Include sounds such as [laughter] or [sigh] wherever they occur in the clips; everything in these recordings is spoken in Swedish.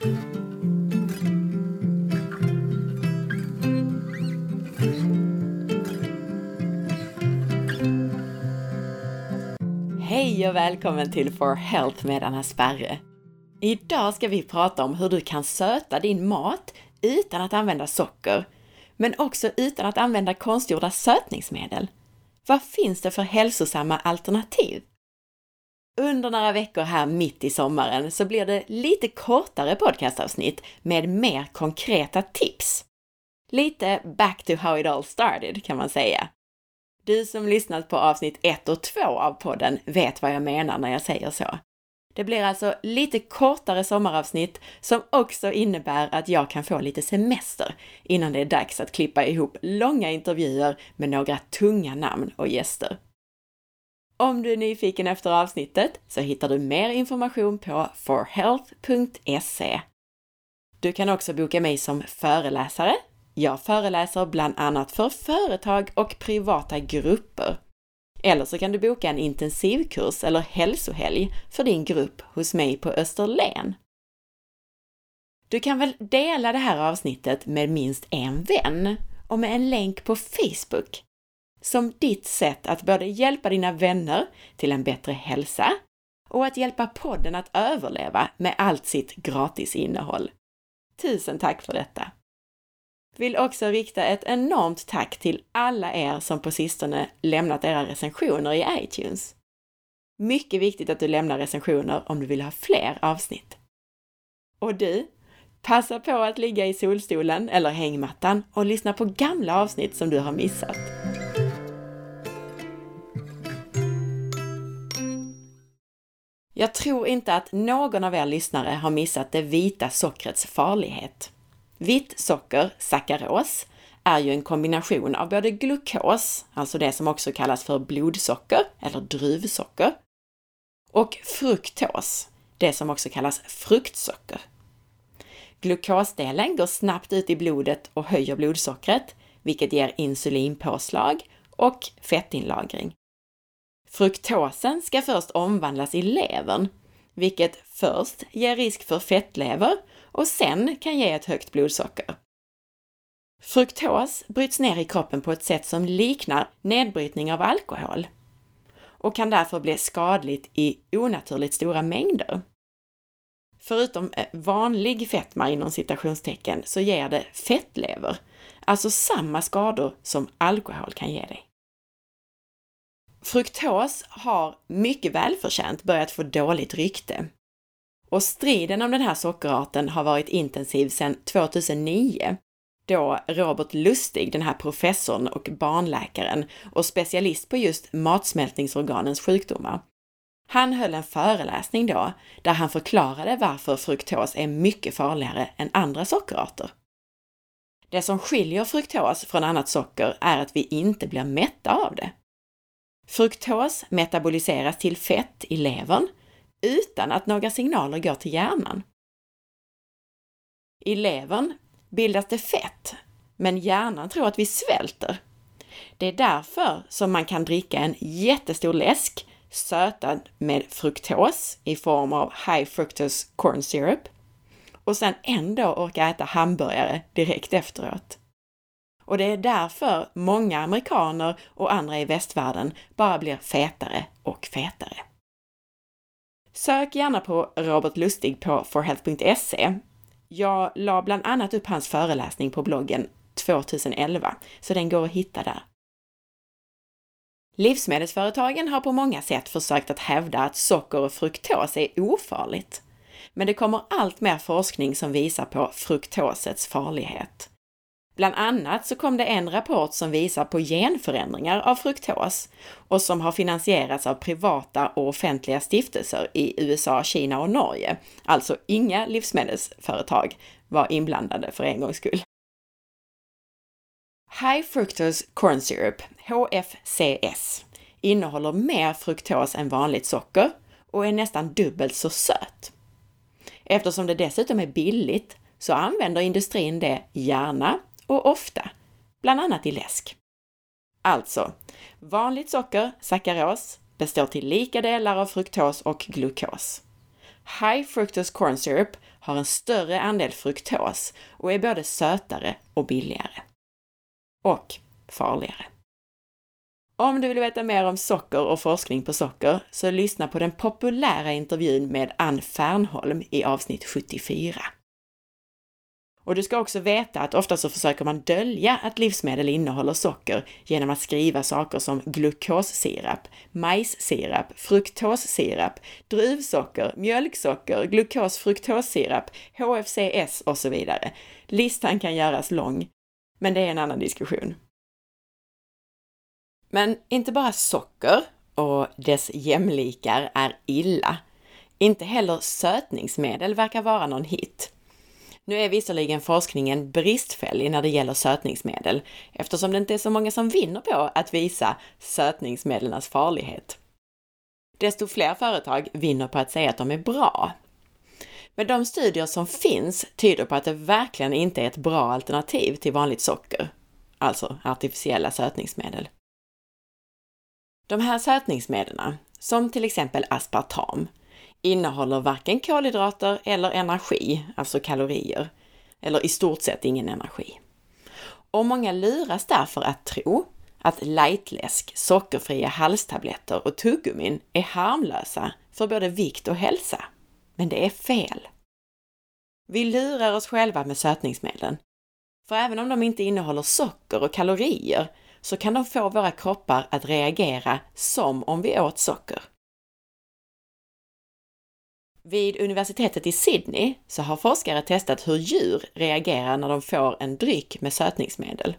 Hej och välkommen till For Health med Anna Sparre! Idag ska vi prata om hur du kan söta din mat utan att använda socker, men också utan att använda konstgjorda sötningsmedel. Vad finns det för hälsosamma alternativ? Under några veckor här mitt i sommaren så blir det lite kortare podcastavsnitt med mer konkreta tips. Lite back to how it all started kan man säga. Du som lyssnat på avsnitt 1 och 2 av podden vet vad jag menar när jag säger så. Det blir alltså lite kortare sommaravsnitt som också innebär att jag kan få lite semester innan det är dags att klippa ihop långa intervjuer med några tunga namn och gäster. Om du är nyfiken efter avsnittet så hittar du mer information på forhealth.se. Du kan också boka mig som föreläsare. Jag föreläser bland annat för företag och privata grupper. Eller så kan du boka en intensivkurs eller hälsohelg för din grupp hos mig på Österlen. Du kan väl dela det här avsnittet med minst en vän och med en länk på Facebook som ditt sätt att både hjälpa dina vänner till en bättre hälsa och att hjälpa podden att överleva med allt sitt gratis innehåll. Tusen tack för detta! Vill också rikta ett enormt tack till alla er som på sistone lämnat era recensioner i iTunes. Mycket viktigt att du lämnar recensioner om du vill ha fler avsnitt. Och du, passa på att ligga i solstolen eller hängmattan och lyssna på gamla avsnitt som du har missat. Jag tror inte att någon av er lyssnare har missat det vita sockrets farlighet. Vitt socker, sackaros, är ju en kombination av både glukos, alltså det som också kallas för blodsocker eller druvsocker, och fruktos, det som också kallas fruktsocker. Glukosdelen går snabbt ut i blodet och höjer blodsockret, vilket ger insulinpåslag och fettinlagring. Fruktosen ska först omvandlas i levern, vilket först ger risk för fettlever och sen kan ge ett högt blodsocker. Fruktos bryts ner i kroppen på ett sätt som liknar nedbrytning av alkohol och kan därför bli skadligt i onaturligt stora mängder. Förutom eh, vanlig fetma inom citationstecken så ger det fettlever, alltså samma skador som alkohol kan ge dig. Fruktos har mycket välförtjänt börjat få dåligt rykte. Och striden om den här sockerarten har varit intensiv sedan 2009 då Robert Lustig, den här professorn och barnläkaren och specialist på just matsmältningsorganens sjukdomar, han höll en föreläsning då där han förklarade varför fruktos är mycket farligare än andra sockerarter. Det som skiljer fruktos från annat socker är att vi inte blir mätta av det. Fruktos metaboliseras till fett i levern utan att några signaler går till hjärnan. I levern bildas det fett, men hjärnan tror att vi svälter. Det är därför som man kan dricka en jättestor läsk sötad med fruktos i form av high fructose corn syrup och sen ändå orka äta hamburgare direkt efteråt. Och det är därför många amerikaner och andra i västvärlden bara blir fetare och fetare. Sök gärna på Robert Lustig på forhealth.se. Jag la bland annat upp hans föreläsning på bloggen 2011, så den går att hitta där. Livsmedelsföretagen har på många sätt försökt att hävda att socker och fruktos är ofarligt. Men det kommer allt mer forskning som visar på fruktosets farlighet. Bland annat så kom det en rapport som visar på genförändringar av fruktos och som har finansierats av privata och offentliga stiftelser i USA, Kina och Norge. Alltså inga livsmedelsföretag var inblandade för en gångs skull. High Fructose Corn Syrup, HFCS, innehåller mer fruktos än vanligt socker och är nästan dubbelt så söt. Eftersom det dessutom är billigt så använder industrin det gärna och ofta, bland annat i läsk. Alltså, vanligt socker, sackaros, består till lika delar av fruktos och glukos. High fructose corn syrup har en större andel fruktos och är både sötare och billigare. Och farligare. Om du vill veta mer om socker och forskning på socker, så lyssna på den populära intervjun med Ann Fernholm i avsnitt 74. Och du ska också veta att ofta så försöker man dölja att livsmedel innehåller socker genom att skriva saker som glukossirap, majssirap, fruktossirap, druvsocker, mjölksocker, glukosfruktossirap, HFCS och så vidare. Listan kan göras lång, men det är en annan diskussion. Men inte bara socker och dess jämlikar är illa. Inte heller sötningsmedel verkar vara någon hit. Nu är visserligen forskningen bristfällig när det gäller sötningsmedel eftersom det inte är så många som vinner på att visa sötningsmedlens farlighet. Desto fler företag vinner på att säga att de är bra. Men de studier som finns tyder på att det verkligen inte är ett bra alternativ till vanligt socker, alltså artificiella sötningsmedel. De här sötningsmedlen, som till exempel aspartam, innehåller varken kolhydrater eller energi, alltså kalorier, eller i stort sett ingen energi. Och många luras därför att tro att lightläsk, sockerfria halstabletter och tuggummin är harmlösa för både vikt och hälsa. Men det är fel. Vi lurar oss själva med sötningsmedlen. För även om de inte innehåller socker och kalorier så kan de få våra kroppar att reagera som om vi åt socker. Vid universitetet i Sydney så har forskare testat hur djur reagerar när de får en dryck med sötningsmedel.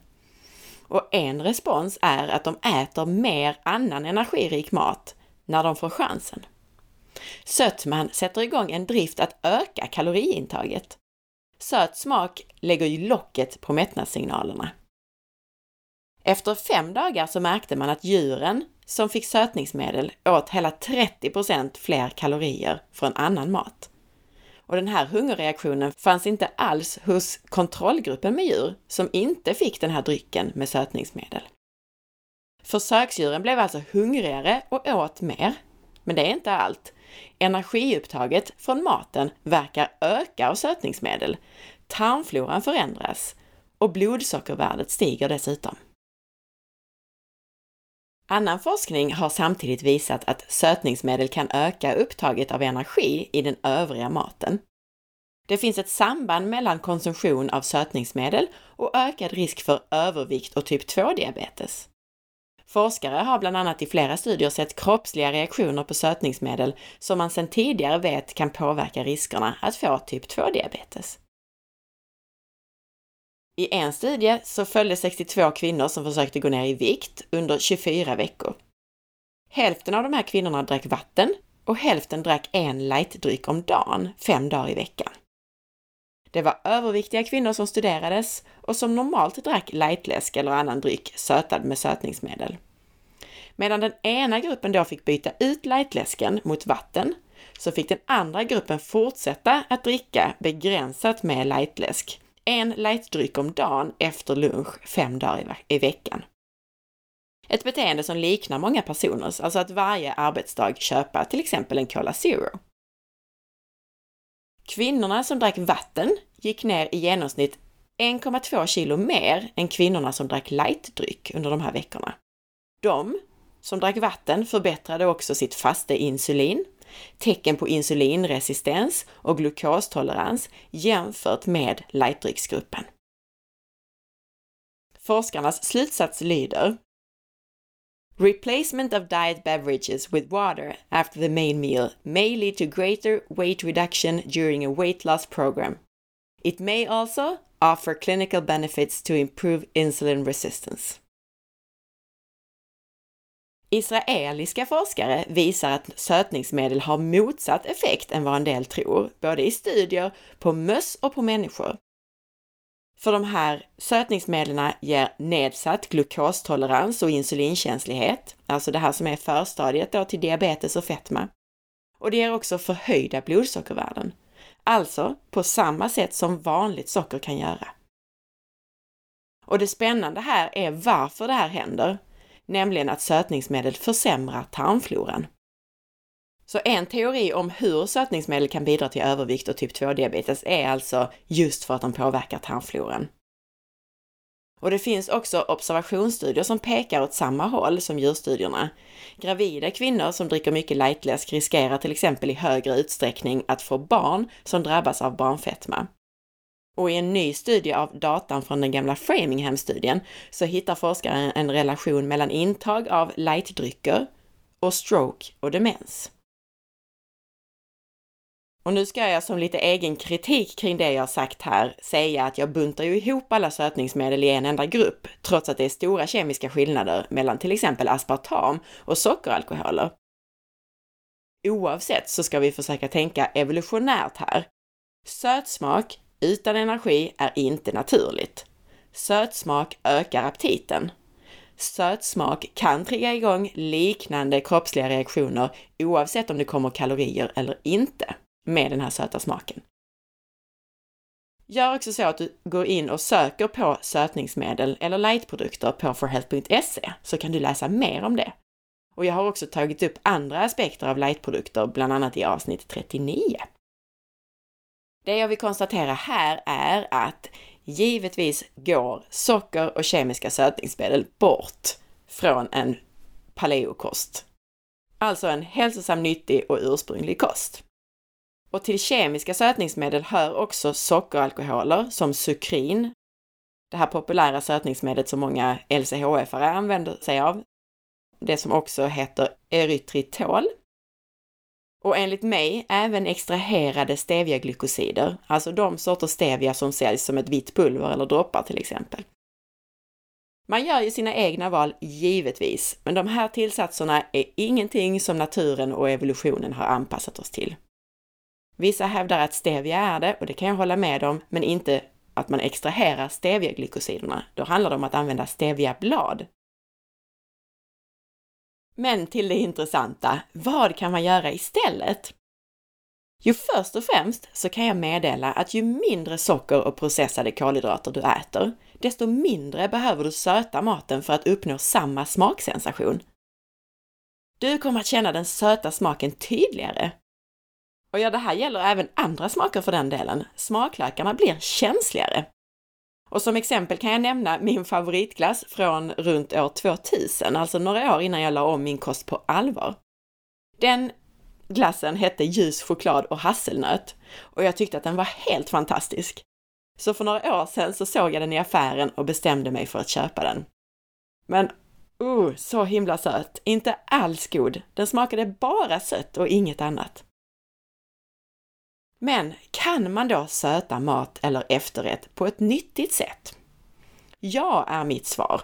Och en respons är att de äter mer annan energirik mat när de får chansen. Sötman sätter igång en drift att öka kaloriintaget. Söt smak lägger ju locket på mättnadssignalerna. Efter fem dagar så märkte man att djuren som fick sötningsmedel åt hela 30% fler kalorier från annan mat. Och den här hungerreaktionen fanns inte alls hos kontrollgruppen med djur som inte fick den här drycken med sötningsmedel. Försöksdjuren blev alltså hungrigare och åt mer. Men det är inte allt. Energiupptaget från maten verkar öka av sötningsmedel. Tarmfloran förändras och blodsockervärdet stiger dessutom. Annan forskning har samtidigt visat att sötningsmedel kan öka upptaget av energi i den övriga maten. Det finns ett samband mellan konsumtion av sötningsmedel och ökad risk för övervikt och typ 2-diabetes. Forskare har bland annat i flera studier sett kroppsliga reaktioner på sötningsmedel som man sedan tidigare vet kan påverka riskerna att få typ 2-diabetes. I en studie så följde 62 kvinnor som försökte gå ner i vikt under 24 veckor. Hälften av de här kvinnorna drack vatten och hälften drack en lightdryck om dagen, fem dagar i veckan. Det var överviktiga kvinnor som studerades och som normalt drack lightläsk eller annan dryck sötad med sötningsmedel. Medan den ena gruppen då fick byta ut lightläsken mot vatten så fick den andra gruppen fortsätta att dricka begränsat med lightläsk en lightdryck om dagen efter lunch fem dagar i, veckan. Ett beteende som liknar många personers, alltså att varje arbetsdag köpa till exempel en Cola Zero. Kvinnorna som drack vatten gick ner i genomsnitt 1,2 kilo mer än kvinnorna som drack lightdryck under de här veckorna. De som drack vatten förbättrade också sitt faste insulin, tecken på insulinresistens och glukostolerans jämfört med lightdrycksgruppen. Forskarnas slutsats lyder Replacement of diet beverages with water after the main meal may lead to greater weight reduction during a weight loss program. It may also offer clinical benefits to improve insulin resistance. Israeliska forskare visar att sötningsmedel har motsatt effekt än vad en del tror, både i studier på möss och på människor. För de här sötningsmedlen ger nedsatt glukostolerans och insulinkänslighet, alltså det här som är förstadiet då till diabetes och fetma. Och det ger också förhöjda blodsockervärden, alltså på samma sätt som vanligt socker kan göra. Och det spännande här är varför det här händer nämligen att sötningsmedel försämrar tarmfloran. Så en teori om hur sötningsmedel kan bidra till övervikt och typ 2-diabetes är alltså just för att de påverkar tarmfloran. Och det finns också observationsstudier som pekar åt samma håll som djurstudierna. Gravida kvinnor som dricker mycket lightläsk riskerar till exempel i högre utsträckning att få barn som drabbas av barnfetma. Och i en ny studie av datan från den gamla Framingham-studien så hittar forskare en relation mellan intag av lightdrycker och stroke och demens. Och nu ska jag som lite egen kritik kring det jag sagt här säga att jag buntar ju ihop alla sötningsmedel i en enda grupp, trots att det är stora kemiska skillnader mellan till exempel aspartam och sockeralkoholer. Oavsett så ska vi försöka tänka evolutionärt här. Sötsmak utan energi är inte naturligt. Sötsmak ökar aptiten. Sötsmak kan trigga igång liknande kroppsliga reaktioner oavsett om det kommer kalorier eller inte med den här söta smaken. Gör också så att du går in och söker på sötningsmedel eller lightprodukter på forhealth.se så kan du läsa mer om det. Och jag har också tagit upp andra aspekter av lightprodukter, bland annat i avsnitt 39. Det jag vill konstatera här är att givetvis går socker och kemiska sötningsmedel bort från en paleokost. Alltså en hälsosam, nyttig och ursprunglig kost. Och till kemiska sötningsmedel hör också sockeralkoholer som sukrin, det här populära sötningsmedlet som många LCHF-are använder sig av. Det som också heter erytritol. Och enligt mig även extraherade steviaglykosider, alltså de sorters stevia som säljs som ett vitt pulver eller droppar till exempel. Man gör ju sina egna val, givetvis, men de här tillsatserna är ingenting som naturen och evolutionen har anpassat oss till. Vissa hävdar att stevia är det och det kan jag hålla med om, men inte att man extraherar steviaglykosiderna. Då handlar det om att använda steviablad. Men till det intressanta, vad kan man göra istället? Jo, först och främst så kan jag meddela att ju mindre socker och processade kolhydrater du äter, desto mindre behöver du söta maten för att uppnå samma smaksensation. Du kommer att känna den söta smaken tydligare och ja, det här gäller även andra smaker för den delen. Smaklökarna blir känsligare. Och som exempel kan jag nämna min favoritglass från runt år 2000, alltså några år innan jag la om min kost på allvar. Den glassen hette ljus choklad och hasselnöt och jag tyckte att den var helt fantastisk. Så för några år sedan så såg jag den i affären och bestämde mig för att köpa den. Men uh, så himla söt! Inte alls god. Den smakade bara sött och inget annat. Men kan man då söta mat eller efterrätt på ett nyttigt sätt? Ja, är mitt svar.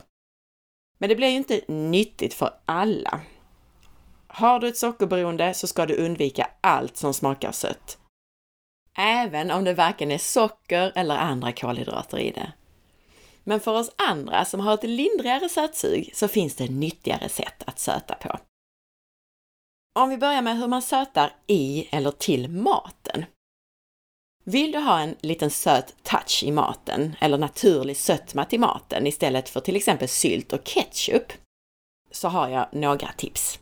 Men det blir ju inte nyttigt för alla. Har du ett sockerberoende så ska du undvika allt som smakar sött. Även om det varken är socker eller andra kolhydrater i det. Men för oss andra som har ett lindrigare sötsug så finns det nyttigare sätt att söta på. Om vi börjar med hur man sötar i eller till maten. Vill du ha en liten söt touch i maten eller naturlig sötma till maten istället för till exempel sylt och ketchup så har jag några tips.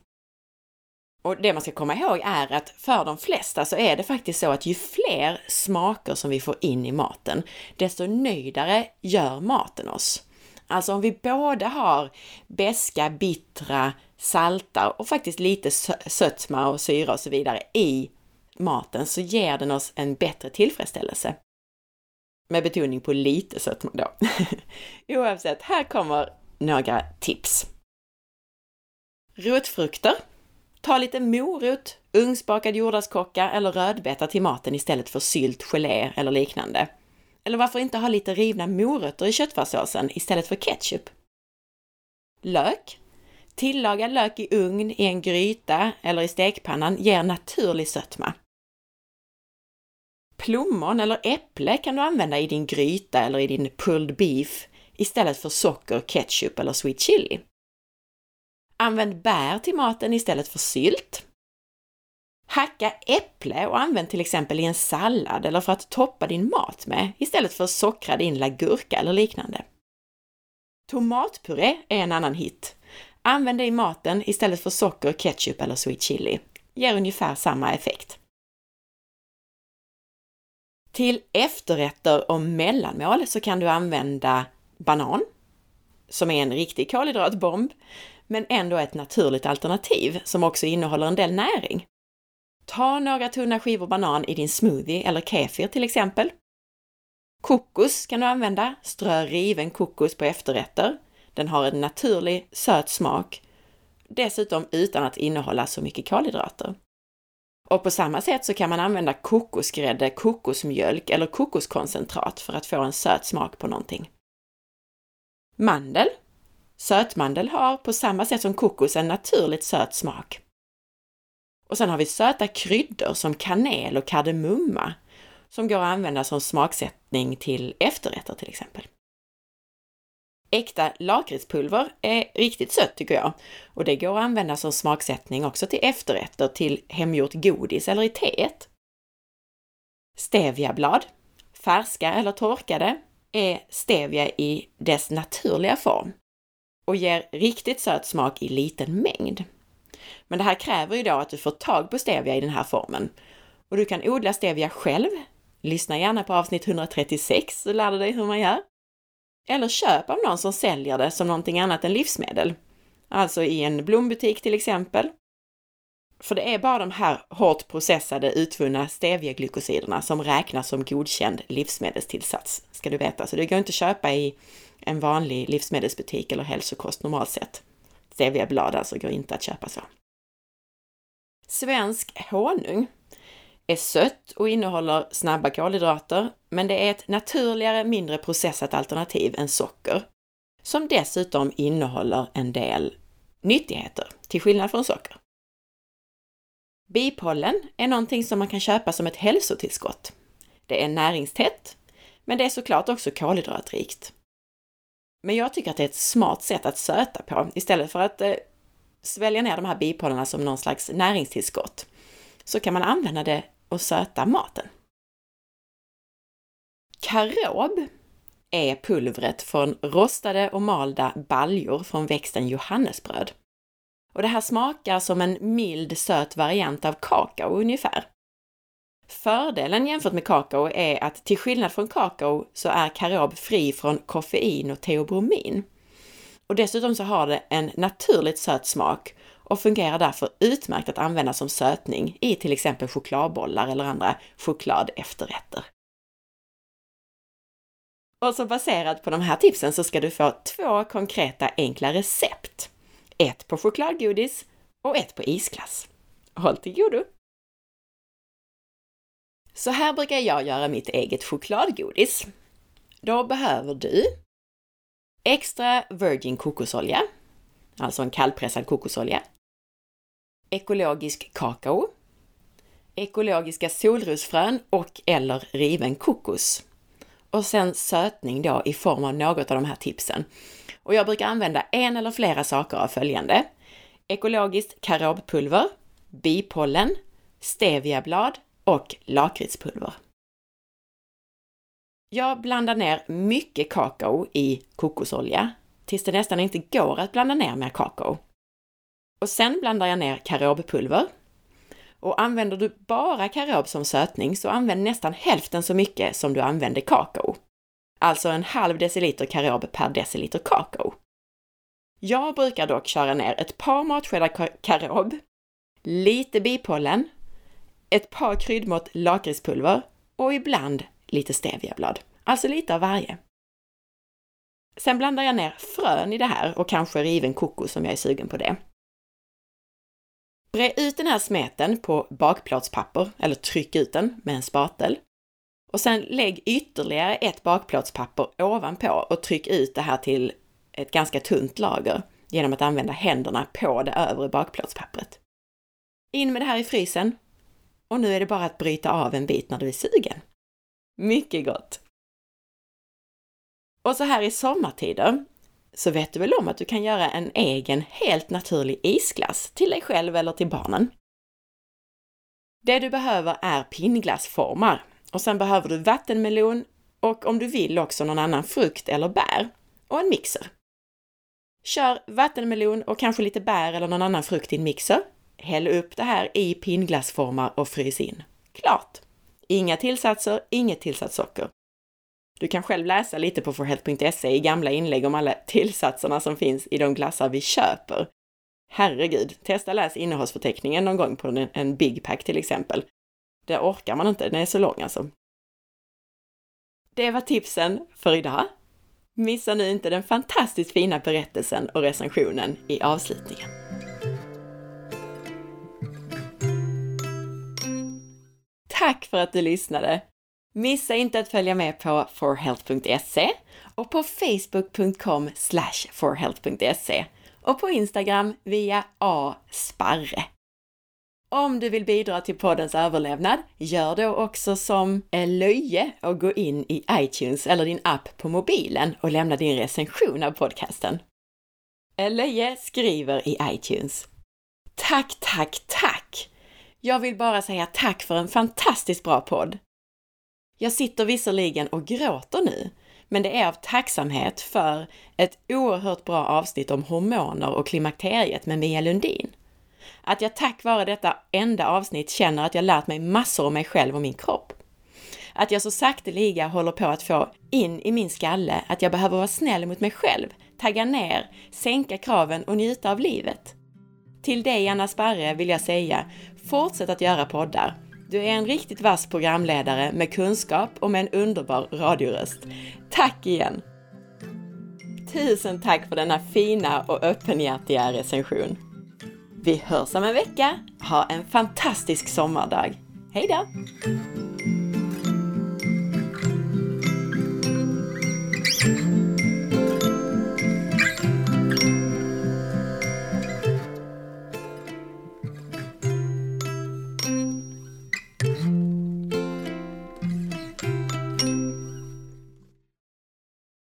Och det man ska komma ihåg är att för de flesta så är det faktiskt så att ju fler smaker som vi får in i maten, desto nöjdare gör maten oss. Alltså om vi både har beska, bittra, salta och faktiskt lite sötma och syra och så vidare i maten så ger den oss en bättre tillfredsställelse. Med betoning på lite sötma då. [laughs] Oavsett, här kommer några tips. Rotfrukter. Ta lite morot, ugnsbakad jordärtskocka eller rödbeta till maten istället för sylt, gelé eller liknande. Eller varför inte ha lite rivna morötter i köttfärssåsen istället för ketchup? Lök. Tillagad lök i ugn, i en gryta eller i stekpannan ger naturlig sötma. Plommon eller äpple kan du använda i din gryta eller i din pulled beef istället för socker, ketchup eller sweet chili. Använd bär till maten istället för sylt. Hacka äpple och använd till exempel i en sallad eller för att toppa din mat med istället för att sockra din gurka eller liknande. Tomatpuré är en annan hit. Använd det i maten istället för socker, ketchup eller sweet chili. ger ungefär samma effekt. Till efterrätter och mellanmål så kan du använda banan, som är en riktig kolhydratbomb, men ändå ett naturligt alternativ som också innehåller en del näring. Ta några tunna skivor banan i din smoothie eller kefir till exempel. Kokos kan du använda. Strö riven kokos på efterrätter. Den har en naturlig söt smak, dessutom utan att innehålla så mycket kolhydrater. Och på samma sätt så kan man använda kokosgrädde, kokosmjölk eller kokoskoncentrat för att få en söt smak på någonting. Mandel. Sötmandel har på samma sätt som kokos en naturligt söt smak. Och sen har vi söta kryddor som kanel och kardemumma som går att använda som smaksättning till efterrätter till exempel. Äkta lakritspulver är riktigt sött tycker jag och det går att använda som smaksättning också till efterrätter, till hemgjort godis eller i teet. Steviablad, färska eller torkade, är stevia i dess naturliga form och ger riktigt söt smak i liten mängd. Men det här kräver ju då att du får tag på stevia i den här formen. Och du kan odla stevia själv. Lyssna gärna på avsnitt 136 så lär du dig hur man gör. Eller köp av någon som säljer det som någonting annat än livsmedel. Alltså i en blombutik till exempel. För det är bara de här hårt processade utvunna steviaglykosiderna som räknas som godkänd livsmedelstillsats, ska du veta. Så det går inte att köpa i en vanlig livsmedelsbutik eller hälsokost normalt sett. Steviablad alltså går inte att köpa så. Svensk honung är sött och innehåller snabba kolhydrater, men det är ett naturligare, mindre processat alternativ än socker, som dessutom innehåller en del nyttigheter, till skillnad från socker. Bipollen är någonting som man kan köpa som ett hälsotillskott. Det är näringstätt, men det är såklart också kolhydratrikt. Men jag tycker att det är ett smart sätt att söta på istället för att eh, svälja ner de här bipollerna som någon slags näringstillskott. Så kan man använda det och söta maten. Karob är pulvret från rostade och malda baljor från växten johannesbröd. Och det här smakar som en mild söt variant av kakao ungefär. Fördelen jämfört med kakao är att till skillnad från kakao så är karob fri från koffein och teobromin. Och dessutom så har det en naturligt söt smak och fungerar därför utmärkt att använda som sötning i till exempel chokladbollar eller andra chokladefterrätter. Och så baserat på de här tipsen så ska du få två konkreta enkla recept. Ett på chokladgodis och ett på isglass. Håll till godo! Så här brukar jag göra mitt eget chokladgodis. Då behöver du extra virgin kokosolja, alltså en kallpressad kokosolja, ekologisk kakao, ekologiska solrosfrön och eller riven kokos. Och sen sötning då i form av något av de här tipsen. Och jag brukar använda en eller flera saker av följande. Ekologiskt karobpulver, bipollen, steviablad och lakritspulver. Jag blandar ner mycket kakao i kokosolja tills det nästan inte går att blanda ner mer kakao. Och sen blandar jag ner karobpulver. Och använder du bara karob som sötning så använd nästan hälften så mycket som du använder kakao. Alltså en halv deciliter karob per deciliter kakao. Jag brukar dock köra ner ett par matskedar karob, lite bipollen, ett par kryddmått lakritspulver och ibland lite steviablad. Alltså lite av varje. Sen blandar jag ner frön i det här och kanske riven kokos om jag är sugen på det. Bre ut den här smeten på bakplåtspapper, eller tryck ut den med en spatel. Och sen lägg ytterligare ett bakplåtspapper ovanpå och tryck ut det här till ett ganska tunt lager genom att använda händerna på det övre bakplåtspappret. In med det här i frysen. Och nu är det bara att bryta av en bit när du är sugen. Mycket gott! Och så här i sommartider så vet du väl om att du kan göra en egen helt naturlig isglass till dig själv eller till barnen. Det du behöver är pinnglassformar och sen behöver du vattenmelon och om du vill också någon annan frukt eller bär och en mixer. Kör vattenmelon och kanske lite bär eller någon annan frukt i en mixer. häll upp det här i pinnglassformar och frys in. Klart! Inga tillsatser, inget tillsatt socker. Du kan själv läsa lite på forhealth.se i gamla inlägg om alla tillsatserna som finns i de glassar vi köper. Herregud, testa läs innehållsförteckningen någon gång på en, Big Pack till exempel. Det orkar man inte, den är så lång alltså. Det var tipsen för idag. Missa nu inte den fantastiskt fina berättelsen och recensionen i avslutningen. Tack för att du lyssnade! Missa inte att följa med på forhealth.se och på facebook.com forhealth.se och på Instagram via asparre. Om du vill bidra till poddens överlevnad, gör då också som eh, löje och gå in i iTunes eller din app på mobilen och lämna din recension av podcasten. Eh, löje skriver i iTunes. Tack, tack, tack! Jag vill bara säga tack för en fantastiskt bra podd. Jag sitter visserligen och gråter nu, men det är av tacksamhet för ett oerhört bra avsnitt om hormoner och klimakteriet med Mia Lundin. Att jag tack vare detta enda avsnitt känner att jag lärt mig massor om mig själv och min kropp. Att jag så sakteliga håller på att få in i min skalle att jag behöver vara snäll mot mig själv, tagga ner, sänka kraven och njuta av livet. Till dig, Anna Sparre, vill jag säga, fortsätt att göra poddar. Du är en riktigt vass programledare med kunskap och med en underbar radioröst. Tack igen! Tusen tack för denna fina och öppenhjärtiga recension. Vi hörs om en vecka. Ha en fantastisk sommardag. Hej då!